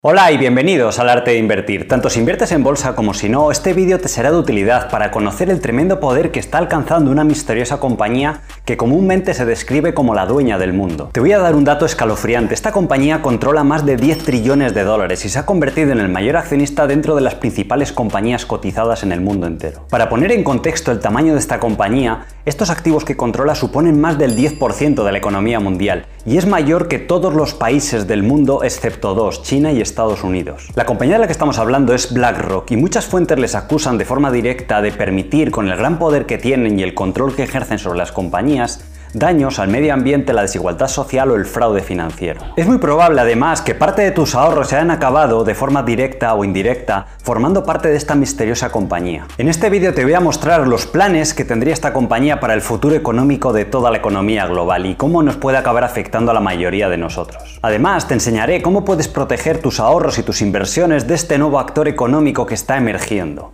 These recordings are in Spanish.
Hola y bienvenidos al arte de invertir. Tanto si inviertes en bolsa como si no, este vídeo te será de utilidad para conocer el tremendo poder que está alcanzando una misteriosa compañía que comúnmente se describe como la dueña del mundo. Te voy a dar un dato escalofriante. Esta compañía controla más de 10 trillones de dólares y se ha convertido en el mayor accionista dentro de las principales compañías cotizadas en el mundo entero. Para poner en contexto el tamaño de esta compañía, estos activos que controla suponen más del 10% de la economía mundial y es mayor que todos los países del mundo excepto dos, China y Estados Unidos. La compañía de la que estamos hablando es BlackRock y muchas fuentes les acusan de forma directa de permitir, con el gran poder que tienen y el control que ejercen sobre las compañías, daños al medio ambiente, la desigualdad social o el fraude financiero. Es muy probable además que parte de tus ahorros se hayan acabado de forma directa o indirecta formando parte de esta misteriosa compañía. En este vídeo te voy a mostrar los planes que tendría esta compañía para el futuro económico de toda la economía global y cómo nos puede acabar afectando a la mayoría de nosotros. Además, te enseñaré cómo puedes proteger tus ahorros y tus inversiones de este nuevo actor económico que está emergiendo.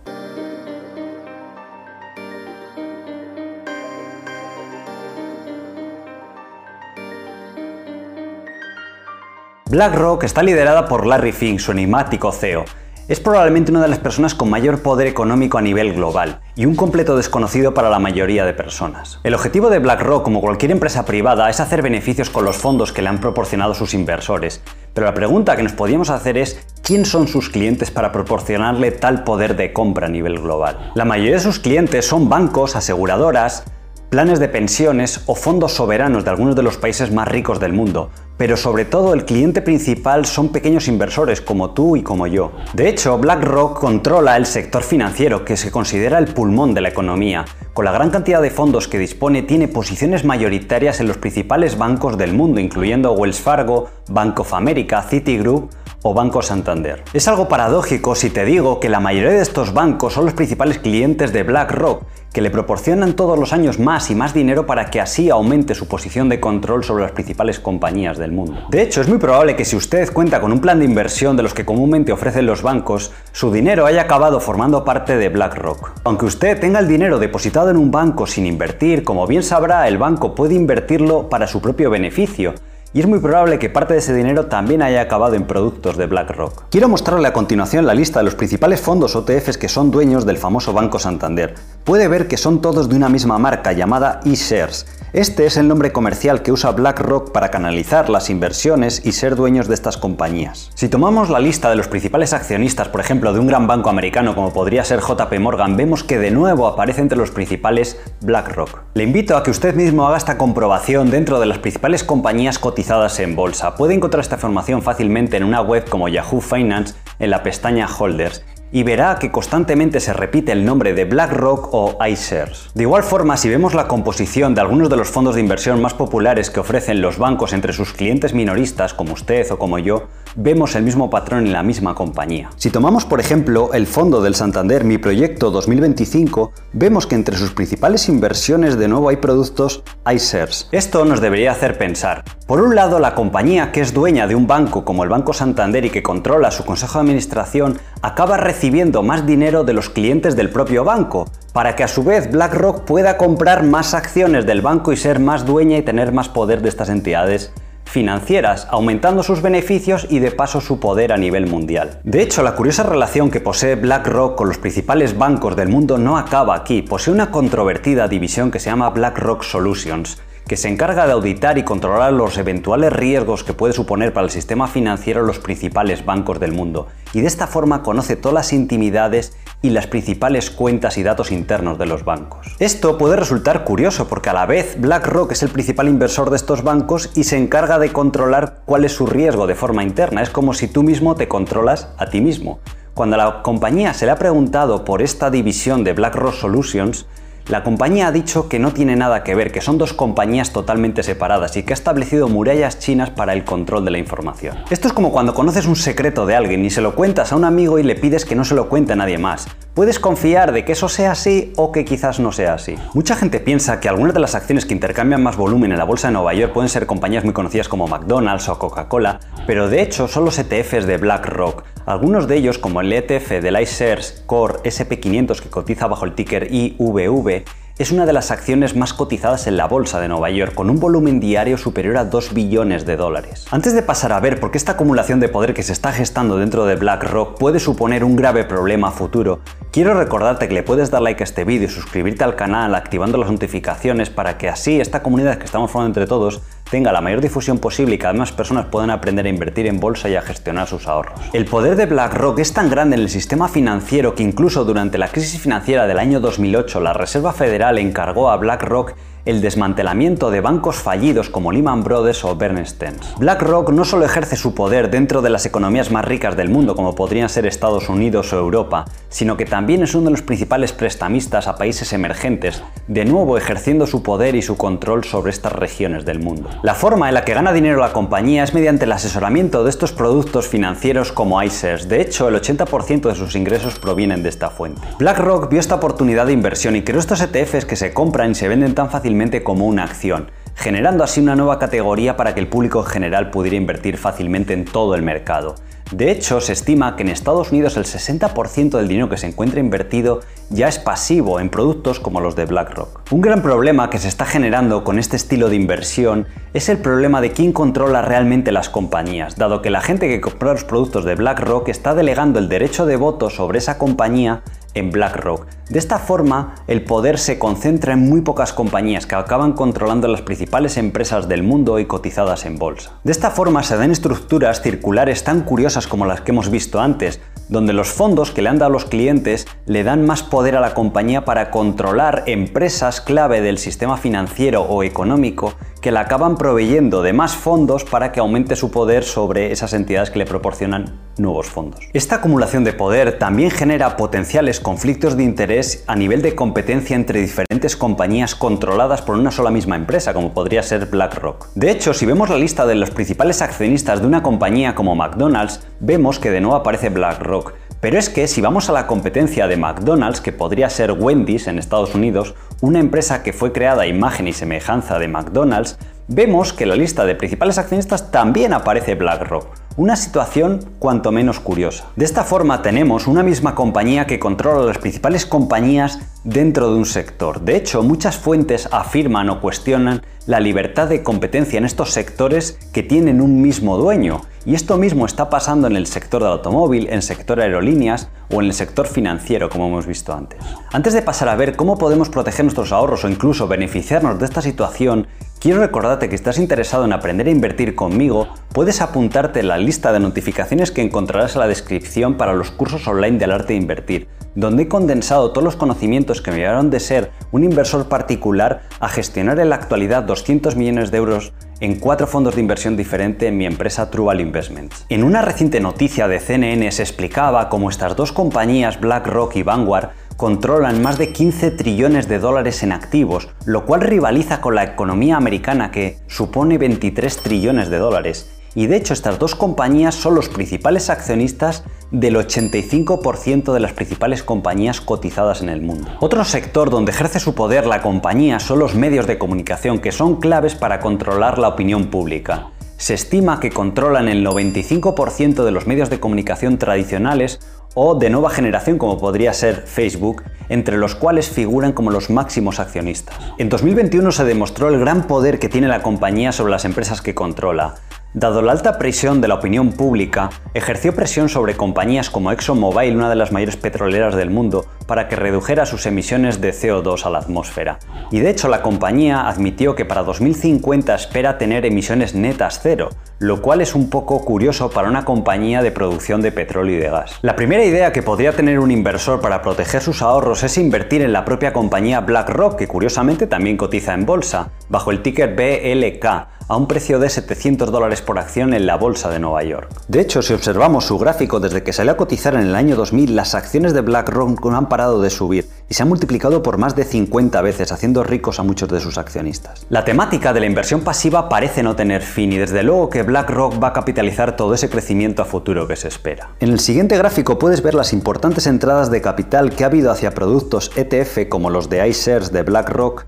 BlackRock está liderada por Larry Fink, su enigmático CEO. Es probablemente una de las personas con mayor poder económico a nivel global y un completo desconocido para la mayoría de personas. El objetivo de BlackRock, como cualquier empresa privada, es hacer beneficios con los fondos que le han proporcionado sus inversores. Pero la pregunta que nos podríamos hacer es, ¿quién son sus clientes para proporcionarle tal poder de compra a nivel global? La mayoría de sus clientes son bancos, aseguradoras, planes de pensiones o fondos soberanos de algunos de los países más ricos del mundo, pero sobre todo el cliente principal son pequeños inversores como tú y como yo. De hecho, BlackRock controla el sector financiero que se considera el pulmón de la economía. Con la gran cantidad de fondos que dispone, tiene posiciones mayoritarias en los principales bancos del mundo, incluyendo Wells Fargo, Bank of America, Citigroup o Banco Santander. Es algo paradójico si te digo que la mayoría de estos bancos son los principales clientes de BlackRock que le proporcionan todos los años más y más dinero para que así aumente su posición de control sobre las principales compañías del mundo. De hecho, es muy probable que si usted cuenta con un plan de inversión de los que comúnmente ofrecen los bancos, su dinero haya acabado formando parte de BlackRock. Aunque usted tenga el dinero depositado en un banco sin invertir, como bien sabrá, el banco puede invertirlo para su propio beneficio, y es muy probable que parte de ese dinero también haya acabado en productos de BlackRock. Quiero mostrarle a continuación la lista de los principales fondos OTFs que son dueños del famoso Banco Santander. Puede ver que son todos de una misma marca llamada eShares este es el nombre comercial que usa BlackRock para canalizar las inversiones y ser dueños de estas compañías. Si tomamos la lista de los principales accionistas, por ejemplo, de un gran banco americano como podría ser JP Morgan, vemos que de nuevo aparece entre los principales BlackRock. Le invito a que usted mismo haga esta comprobación dentro de las principales compañías cotizadas en bolsa. Puede encontrar esta información fácilmente en una web como Yahoo Finance en la pestaña Holders y verá que constantemente se repite el nombre de BlackRock o iShares. De igual forma, si vemos la composición de algunos de los fondos de inversión más populares que ofrecen los bancos entre sus clientes minoristas, como usted o como yo, vemos el mismo patrón en la misma compañía. Si tomamos por ejemplo el fondo del Santander Mi Proyecto 2025, vemos que entre sus principales inversiones de nuevo hay productos iShares. Esto nos debería hacer pensar. Por un lado, la compañía que es dueña de un banco como el Banco Santander y que controla su consejo de administración acaba recibiendo más dinero de los clientes del propio banco, para que a su vez BlackRock pueda comprar más acciones del banco y ser más dueña y tener más poder de estas entidades financieras, aumentando sus beneficios y de paso su poder a nivel mundial. De hecho, la curiosa relación que posee BlackRock con los principales bancos del mundo no acaba aquí, posee una controvertida división que se llama BlackRock Solutions, que se encarga de auditar y controlar los eventuales riesgos que puede suponer para el sistema financiero los principales bancos del mundo, y de esta forma conoce todas las intimidades y las principales cuentas y datos internos de los bancos. Esto puede resultar curioso porque a la vez BlackRock es el principal inversor de estos bancos y se encarga de controlar cuál es su riesgo de forma interna. Es como si tú mismo te controlas a ti mismo. Cuando a la compañía se le ha preguntado por esta división de BlackRock Solutions, la compañía ha dicho que no tiene nada que ver, que son dos compañías totalmente separadas y que ha establecido murallas chinas para el control de la información. Esto es como cuando conoces un secreto de alguien y se lo cuentas a un amigo y le pides que no se lo cuente a nadie más. Puedes confiar de que eso sea así o que quizás no sea así. Mucha gente piensa que algunas de las acciones que intercambian más volumen en la bolsa de Nueva York pueden ser compañías muy conocidas como McDonald's o Coca-Cola, pero de hecho son los ETFs de BlackRock. Algunos de ellos, como el ETF del iShares Core SP500 que cotiza bajo el ticker IVV, es una de las acciones más cotizadas en la bolsa de Nueva York, con un volumen diario superior a 2 billones de dólares. Antes de pasar a ver por qué esta acumulación de poder que se está gestando dentro de BlackRock puede suponer un grave problema a futuro, quiero recordarte que le puedes dar like a este vídeo y suscribirte al canal activando las notificaciones para que así esta comunidad que estamos formando entre todos tenga la mayor difusión posible y que más personas puedan aprender a invertir en bolsa y a gestionar sus ahorros. El poder de BlackRock es tan grande en el sistema financiero que incluso durante la crisis financiera del año 2008 la Reserva Federal encargó a BlackRock el desmantelamiento de bancos fallidos como Lehman Brothers o Bernstein. BlackRock no solo ejerce su poder dentro de las economías más ricas del mundo como podrían ser Estados Unidos o Europa, sino que también es uno de los principales prestamistas a países emergentes, de nuevo ejerciendo su poder y su control sobre estas regiones del mundo. La forma en la que gana dinero la compañía es mediante el asesoramiento de estos productos financieros como iShares. De hecho, el 80% de sus ingresos provienen de esta fuente. BlackRock vio esta oportunidad de inversión y creó estos ETFs que se compran y se venden tan fácilmente como una acción, generando así una nueva categoría para que el público en general pudiera invertir fácilmente en todo el mercado. De hecho, se estima que en Estados Unidos el 60% del dinero que se encuentra invertido ya es pasivo en productos como los de BlackRock. Un gran problema que se está generando con este estilo de inversión es el problema de quién controla realmente las compañías, dado que la gente que compra los productos de BlackRock está delegando el derecho de voto sobre esa compañía en BlackRock. De esta forma, el poder se concentra en muy pocas compañías que acaban controlando las principales empresas del mundo y cotizadas en bolsa. De esta forma se dan estructuras circulares tan curiosas como las que hemos visto antes, donde los fondos que le han dado a los clientes le dan más poder a la compañía para controlar empresas clave del sistema financiero o económico que le acaban proveyendo de más fondos para que aumente su poder sobre esas entidades que le proporcionan nuevos fondos. Esta acumulación de poder también genera potenciales conflictos de interés a nivel de competencia entre diferentes compañías controladas por una sola misma empresa, como podría ser BlackRock. De hecho, si vemos la lista de los principales accionistas de una compañía como McDonald's, vemos que de nuevo aparece BlackRock, pero es que si vamos a la competencia de McDonald's, que podría ser Wendy's en Estados Unidos, una empresa que fue creada a imagen y semejanza de McDonald's, vemos que en la lista de principales accionistas también aparece BlackRock. Una situación cuanto menos curiosa. De esta forma tenemos una misma compañía que controla las principales compañías dentro de un sector. De hecho, muchas fuentes afirman o cuestionan la libertad de competencia en estos sectores que tienen un mismo dueño. Y esto mismo está pasando en el sector del automóvil, en el sector aerolíneas o en el sector financiero, como hemos visto antes. Antes de pasar a ver cómo podemos proteger nuestros ahorros o incluso beneficiarnos de esta situación, quiero recordarte que si estás interesado en aprender a invertir conmigo, puedes apuntarte en la lista de notificaciones que encontrarás en la descripción para los cursos online del arte de invertir donde he condensado todos los conocimientos que me llevaron de ser un inversor particular a gestionar en la actualidad 200 millones de euros en cuatro fondos de inversión diferentes en mi empresa Truval Investments. En una reciente noticia de CNN se explicaba cómo estas dos compañías, BlackRock y Vanguard, controlan más de 15 trillones de dólares en activos, lo cual rivaliza con la economía americana que supone 23 trillones de dólares y de hecho estas dos compañías son los principales accionistas del 85% de las principales compañías cotizadas en el mundo. Otro sector donde ejerce su poder la compañía son los medios de comunicación que son claves para controlar la opinión pública. Se estima que controlan el 95% de los medios de comunicación tradicionales o de nueva generación como podría ser Facebook, entre los cuales figuran como los máximos accionistas. En 2021 se demostró el gran poder que tiene la compañía sobre las empresas que controla. Dado la alta presión de la opinión pública, ejerció presión sobre compañías como ExxonMobil, una de las mayores petroleras del mundo, para que redujera sus emisiones de CO2 a la atmósfera. Y de hecho la compañía admitió que para 2050 espera tener emisiones netas cero, lo cual es un poco curioso para una compañía de producción de petróleo y de gas. La primera idea que podría tener un inversor para proteger sus ahorros es invertir en la propia compañía BlackRock, que curiosamente también cotiza en bolsa, bajo el ticker BLK, a un precio de 700 dólares por acción en la bolsa de Nueva York. De hecho, si observamos su gráfico desde que salió a cotizar en el año 2000, las acciones de BlackRock no han parado de subir y se han multiplicado por más de 50 veces, haciendo ricos a muchos de sus accionistas. La temática de la inversión pasiva parece no tener fin y desde luego que BlackRock va a capitalizar todo ese crecimiento a futuro que se espera. En el siguiente gráfico puedes ver las importantes entradas de capital que ha habido hacia productos ETF como los de iShares de BlackRock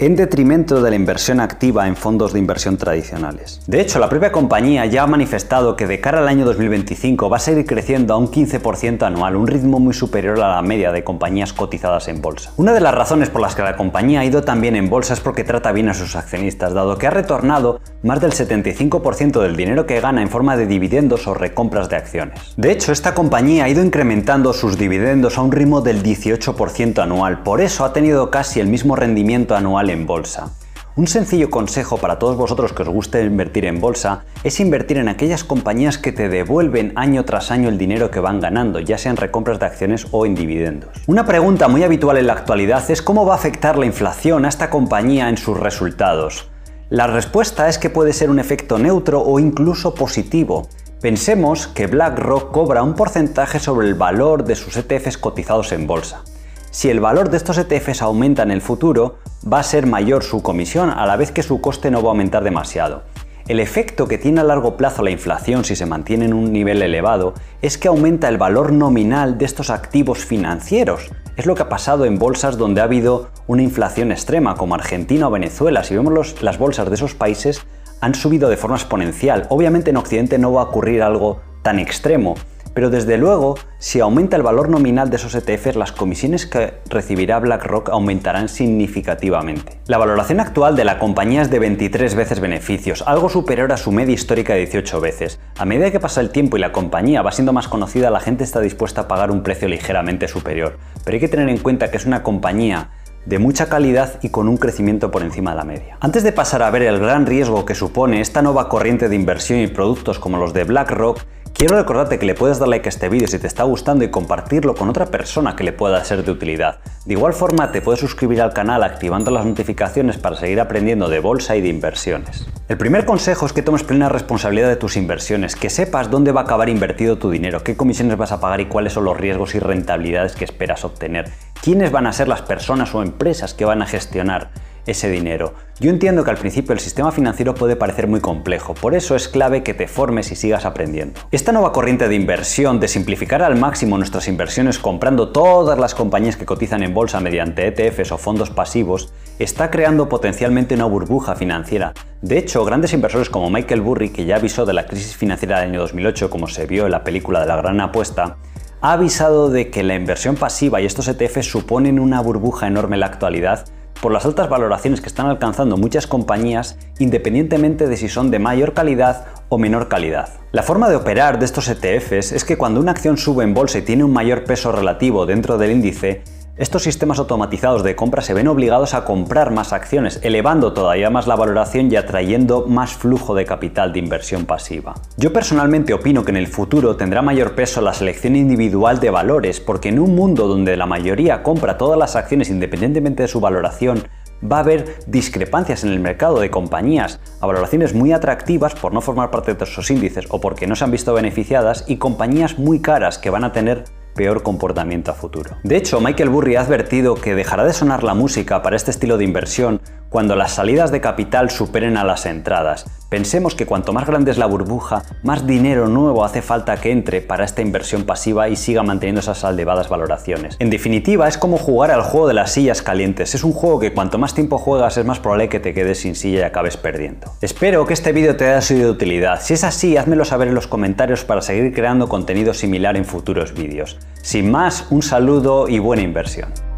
en detrimento de la inversión activa en fondos de inversión tradicionales. De hecho, la propia compañía ya ha manifestado que de cara al año 2025 va a seguir creciendo a un 15% anual, un ritmo muy superior a la media de compañías cotizadas en bolsa. Una de las razones por las que la compañía ha ido también en bolsa es porque trata bien a sus accionistas, dado que ha retornado más del 75% del dinero que gana en forma de dividendos o recompras de acciones. De hecho, esta compañía ha ido incrementando sus dividendos a un ritmo del 18% anual, por eso ha tenido casi el mismo rendimiento anual en bolsa. Un sencillo consejo para todos vosotros que os guste invertir en bolsa es invertir en aquellas compañías que te devuelven año tras año el dinero que van ganando, ya sean recompras de acciones o en dividendos. Una pregunta muy habitual en la actualidad es cómo va a afectar la inflación a esta compañía en sus resultados. La respuesta es que puede ser un efecto neutro o incluso positivo. Pensemos que BlackRock cobra un porcentaje sobre el valor de sus ETFs cotizados en bolsa. Si el valor de estos ETFs aumenta en el futuro, va a ser mayor su comisión a la vez que su coste no va a aumentar demasiado. El efecto que tiene a largo plazo la inflación si se mantiene en un nivel elevado es que aumenta el valor nominal de estos activos financieros. Es lo que ha pasado en bolsas donde ha habido una inflación extrema, como Argentina o Venezuela. Si vemos las bolsas de esos países, han subido de forma exponencial. Obviamente en Occidente no va a ocurrir algo tan extremo, pero desde luego, si aumenta el valor nominal de esos ETFs, las comisiones que recibirá BlackRock aumentarán significativamente. La valoración actual de la compañía es de 23 veces beneficios, algo superior a su media histórica de 18 veces. A medida que pasa el tiempo y la compañía va siendo más conocida, la gente está dispuesta a pagar un precio ligeramente superior. Pero hay que tener en cuenta que es una compañía de mucha calidad y con un crecimiento por encima de la media. Antes de pasar a ver el gran riesgo que supone esta nueva corriente de inversión y productos como los de BlackRock, Quiero recordarte que le puedes dar like a este vídeo si te está gustando y compartirlo con otra persona que le pueda ser de utilidad. De igual forma te puedes suscribir al canal activando las notificaciones para seguir aprendiendo de bolsa y de inversiones. El primer consejo es que tomes plena responsabilidad de tus inversiones, que sepas dónde va a acabar invertido tu dinero, qué comisiones vas a pagar y cuáles son los riesgos y rentabilidades que esperas obtener, quiénes van a ser las personas o empresas que van a gestionar ese dinero. Yo entiendo que al principio el sistema financiero puede parecer muy complejo, por eso es clave que te formes y sigas aprendiendo. Esta nueva corriente de inversión de simplificar al máximo nuestras inversiones comprando todas las compañías que cotizan en bolsa mediante ETFs o fondos pasivos está creando potencialmente una burbuja financiera. De hecho, grandes inversores como Michael Burry, que ya avisó de la crisis financiera del año 2008 como se vio en la película de la gran apuesta, ha avisado de que la inversión pasiva y estos ETFs suponen una burbuja enorme en la actualidad por las altas valoraciones que están alcanzando muchas compañías independientemente de si son de mayor calidad o menor calidad. La forma de operar de estos ETFs es que cuando una acción sube en bolsa y tiene un mayor peso relativo dentro del índice, estos sistemas automatizados de compra se ven obligados a comprar más acciones, elevando todavía más la valoración y atrayendo más flujo de capital de inversión pasiva. Yo personalmente opino que en el futuro tendrá mayor peso la selección individual de valores, porque en un mundo donde la mayoría compra todas las acciones independientemente de su valoración, va a haber discrepancias en el mercado de compañías a valoraciones muy atractivas por no formar parte de esos índices o porque no se han visto beneficiadas y compañías muy caras que van a tener peor comportamiento a futuro. De hecho, Michael Burry ha advertido que dejará de sonar la música para este estilo de inversión cuando las salidas de capital superen a las entradas. Pensemos que cuanto más grande es la burbuja, más dinero nuevo hace falta que entre para esta inversión pasiva y siga manteniendo esas elevadas valoraciones. En definitiva, es como jugar al juego de las sillas calientes. Es un juego que cuanto más tiempo juegas es más probable que te quedes sin silla y acabes perdiendo. Espero que este vídeo te haya sido de utilidad. Si es así, házmelo saber en los comentarios para seguir creando contenido similar en futuros vídeos. Sin más, un saludo y buena inversión.